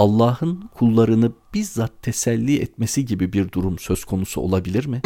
Allah'ın kullarını bizzat teselli etmesi gibi bir durum söz konusu olabilir mi?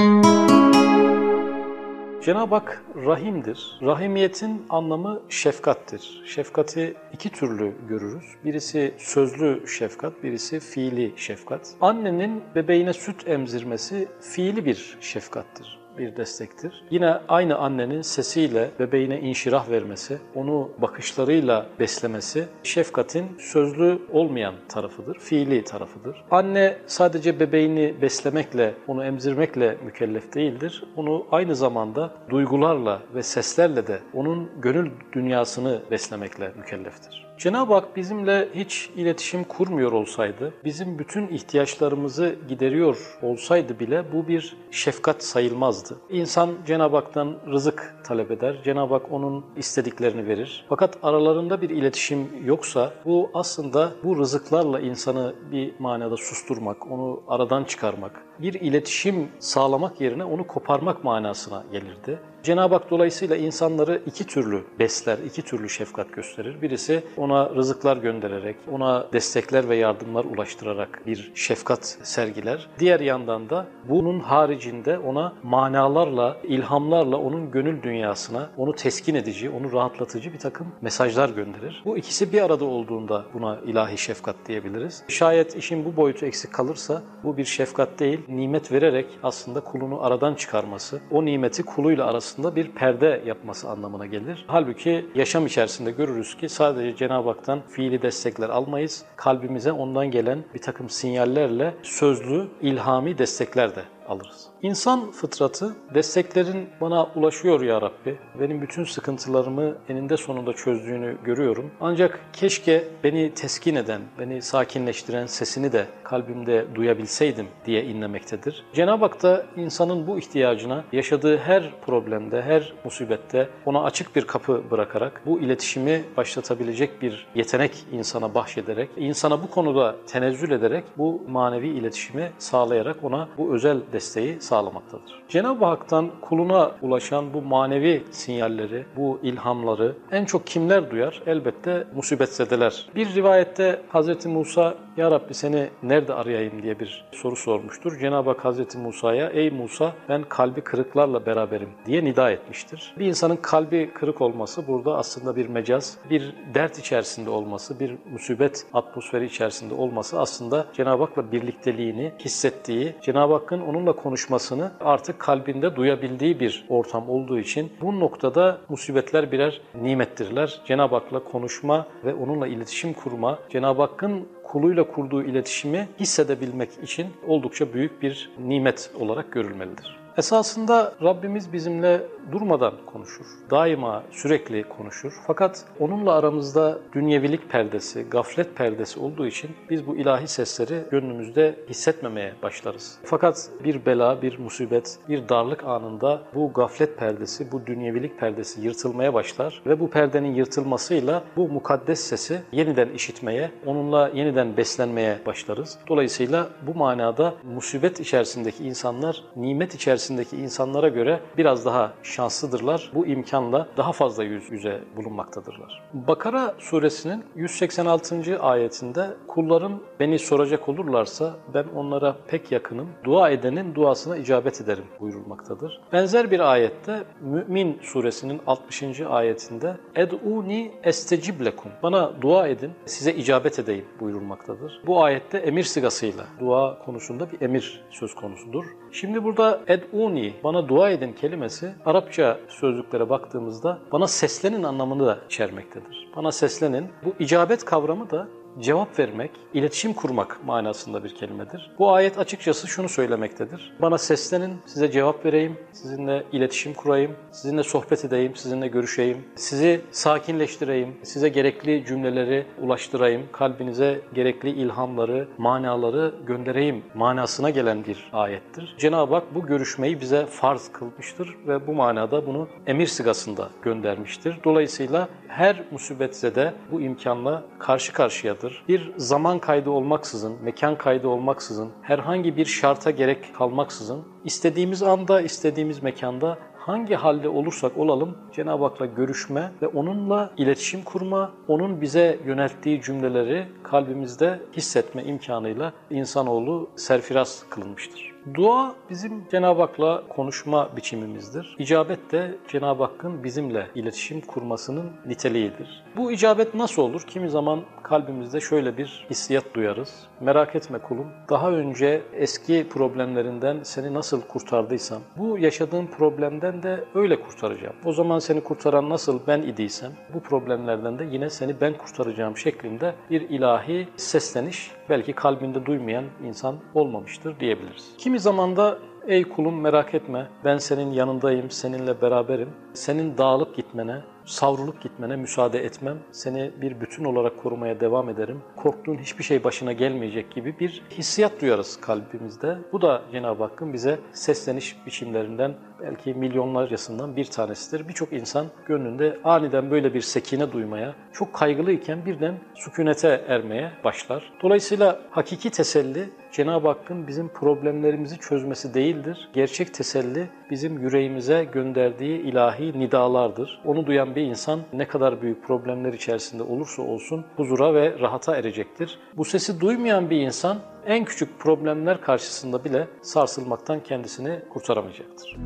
Cenab-ı Hak rahimdir. Rahimiyetin anlamı şefkattir. Şefkati iki türlü görürüz. Birisi sözlü şefkat, birisi fiili şefkat. Annenin bebeğine süt emzirmesi fiili bir şefkattir bir destektir. Yine aynı annenin sesiyle bebeğine inşirah vermesi, onu bakışlarıyla beslemesi şefkatin sözlü olmayan tarafıdır, fiili tarafıdır. Anne sadece bebeğini beslemekle, onu emzirmekle mükellef değildir. Onu aynı zamanda duygularla ve seslerle de onun gönül dünyasını beslemekle mükelleftir. Cenab-ı Hak bizimle hiç iletişim kurmuyor olsaydı, bizim bütün ihtiyaçlarımızı gideriyor olsaydı bile bu bir şefkat sayılmazdı. İnsan Cenab-ı Hak'tan rızık talep eder, Cenab-ı Hak onun istediklerini verir. Fakat aralarında bir iletişim yoksa bu aslında bu rızıklarla insanı bir manada susturmak, onu aradan çıkarmak, bir iletişim sağlamak yerine onu koparmak manasına gelirdi. Cenab-ı Hak dolayısıyla insanları iki türlü besler, iki türlü şefkat gösterir. Birisi ona rızıklar göndererek, ona destekler ve yardımlar ulaştırarak bir şefkat sergiler. Diğer yandan da bunun haricinde ona manalarla, ilhamlarla onun gönül dünyasına, onu teskin edici, onu rahatlatıcı bir takım mesajlar gönderir. Bu ikisi bir arada olduğunda buna ilahi şefkat diyebiliriz. Şayet işin bu boyutu eksik kalırsa bu bir şefkat değil, nimet vererek aslında kulunu aradan çıkarması, o nimeti kuluyla arasında bir perde yapması anlamına gelir. Halbuki yaşam içerisinde görürüz ki sadece Cenab-ı Hak'tan fiili destekler almayız. Kalbimize ondan gelen bir takım sinyallerle sözlü, ilhami destekler de alırız. İnsan fıtratı desteklerin bana ulaşıyor ya Rabbi. Benim bütün sıkıntılarımı eninde sonunda çözdüğünü görüyorum. Ancak keşke beni teskin eden, beni sakinleştiren sesini de kalbimde duyabilseydim diye inlemektedir. Cenab-ı Hak da insanın bu ihtiyacına yaşadığı her problemde, her musibette ona açık bir kapı bırakarak bu iletişimi başlatabilecek bir yetenek insana bahşederek, insana bu konuda tenezzül ederek bu manevi iletişimi sağlayarak ona bu özel desteği sağlamaktadır. Cenab-ı Hak'tan kuluna ulaşan bu manevi sinyalleri, bu ilhamları en çok kimler duyar? Elbette musibetzedeler. Bir rivayette Hz. Musa, Ya Rabbi seni nerede arayayım diye bir soru sormuştur. Cenab-ı Hak Hz. Musa'ya, ey Musa ben kalbi kırıklarla beraberim diye nida etmiştir. Bir insanın kalbi kırık olması burada aslında bir mecaz, bir dert içerisinde olması, bir musibet atmosferi içerisinde olması aslında Cenab-ı Hak'la birlikteliğini hissettiği, Cenab-ı Hakk'ın onunla konuşmasını artık kalbinde duyabildiği bir ortam olduğu için bu noktada musibetler birer nimettirler. Cenab-ı Hak'la konuşma ve onunla iletişim kurma, Cenab-ı Hakk'ın kuluyla kurduğu iletişimi hissedebilmek için oldukça büyük bir nimet olarak görülmelidir. Esasında Rabbimiz bizimle durmadan konuşur. Daima sürekli konuşur. Fakat onunla aramızda dünyevilik perdesi, gaflet perdesi olduğu için biz bu ilahi sesleri gönlümüzde hissetmemeye başlarız. Fakat bir bela, bir musibet, bir darlık anında bu gaflet perdesi, bu dünyevilik perdesi yırtılmaya başlar ve bu perdenin yırtılmasıyla bu mukaddes sesi yeniden işitmeye, onunla yeniden beslenmeye başlarız. Dolayısıyla bu manada musibet içerisindeki insanlar nimet içerisindeki insanlara göre biraz daha şanslıdırlar. Bu imkanla daha fazla yüz yüze bulunmaktadırlar. Bakara suresinin 186. ayetinde kullarım beni soracak olurlarsa ben onlara pek yakınım. Dua edenin duasına icabet ederim buyurulmaktadır. Benzer bir ayette Mü'min suresinin 60. ayetinde Ed'uni estecib lekum. Bana dua edin, size icabet edeyim buyurulmaktadır. Bu ayette emir sigasıyla dua konusunda bir emir söz konusudur. Şimdi burada ed'uni, bana dua edin kelimesi Arapça sözlüklere baktığımızda bana seslenin anlamını da içermektedir. Bana seslenin. Bu icabet kavramı da cevap vermek, iletişim kurmak manasında bir kelimedir. Bu ayet açıkçası şunu söylemektedir. Bana seslenin, size cevap vereyim, sizinle iletişim kurayım, sizinle sohbet edeyim, sizinle görüşeyim, sizi sakinleştireyim, size gerekli cümleleri ulaştırayım, kalbinize gerekli ilhamları, manaları göndereyim manasına gelen bir ayettir. Cenab-ı Hak bu görüşmeyi bize farz kılmıştır ve bu manada bunu emir sigasında göndermiştir. Dolayısıyla her musibetzede bu imkanla karşı karşıyadır. Bir zaman kaydı olmaksızın, mekan kaydı olmaksızın, herhangi bir şarta gerek kalmaksızın istediğimiz anda, istediğimiz mekanda hangi halde olursak olalım Cenab-ı Hak'la görüşme ve onunla iletişim kurma, onun bize yönelttiği cümleleri kalbimizde hissetme imkanıyla insanoğlu serfiraz kılınmıştır. Dua bizim Cenab-ı Hak'la konuşma biçimimizdir. İcabet de Cenab-ı Hakk'ın bizimle iletişim kurmasının niteliğidir. Bu icabet nasıl olur? Kimi zaman kalbimizde şöyle bir hissiyat duyarız. Merak etme kulum, daha önce eski problemlerinden seni nasıl kurtardıysam, bu yaşadığın problemden de öyle kurtaracağım. O zaman seni kurtaran nasıl ben idiysem, bu problemlerden de yine seni ben kurtaracağım şeklinde bir ilahi sesleniş belki kalbinde duymayan insan olmamıştır diyebiliriz. Kimi zaman da ey kulum merak etme ben senin yanındayım, seninle beraberim. Senin dağılıp gitmene, savrulup gitmene müsaade etmem. Seni bir bütün olarak korumaya devam ederim. Korktuğun hiçbir şey başına gelmeyecek gibi bir hissiyat duyarız kalbimizde. Bu da Cenab-ı Hakk'ın bize sesleniş biçimlerinden belki milyonlarcasından bir tanesidir. Birçok insan gönlünde aniden böyle bir sekine duymaya, çok kaygılıyken birden sükunete ermeye başlar. Dolayısıyla hakiki teselli Cenab-ı Hakk'ın bizim problemlerimizi çözmesi değildir. Gerçek teselli bizim yüreğimize gönderdiği ilahi nidalardır. Onu duyan bir insan ne kadar büyük problemler içerisinde olursa olsun huzura ve rahata erecektir. Bu sesi duymayan bir insan en küçük problemler karşısında bile sarsılmaktan kendisini kurtaramayacaktır.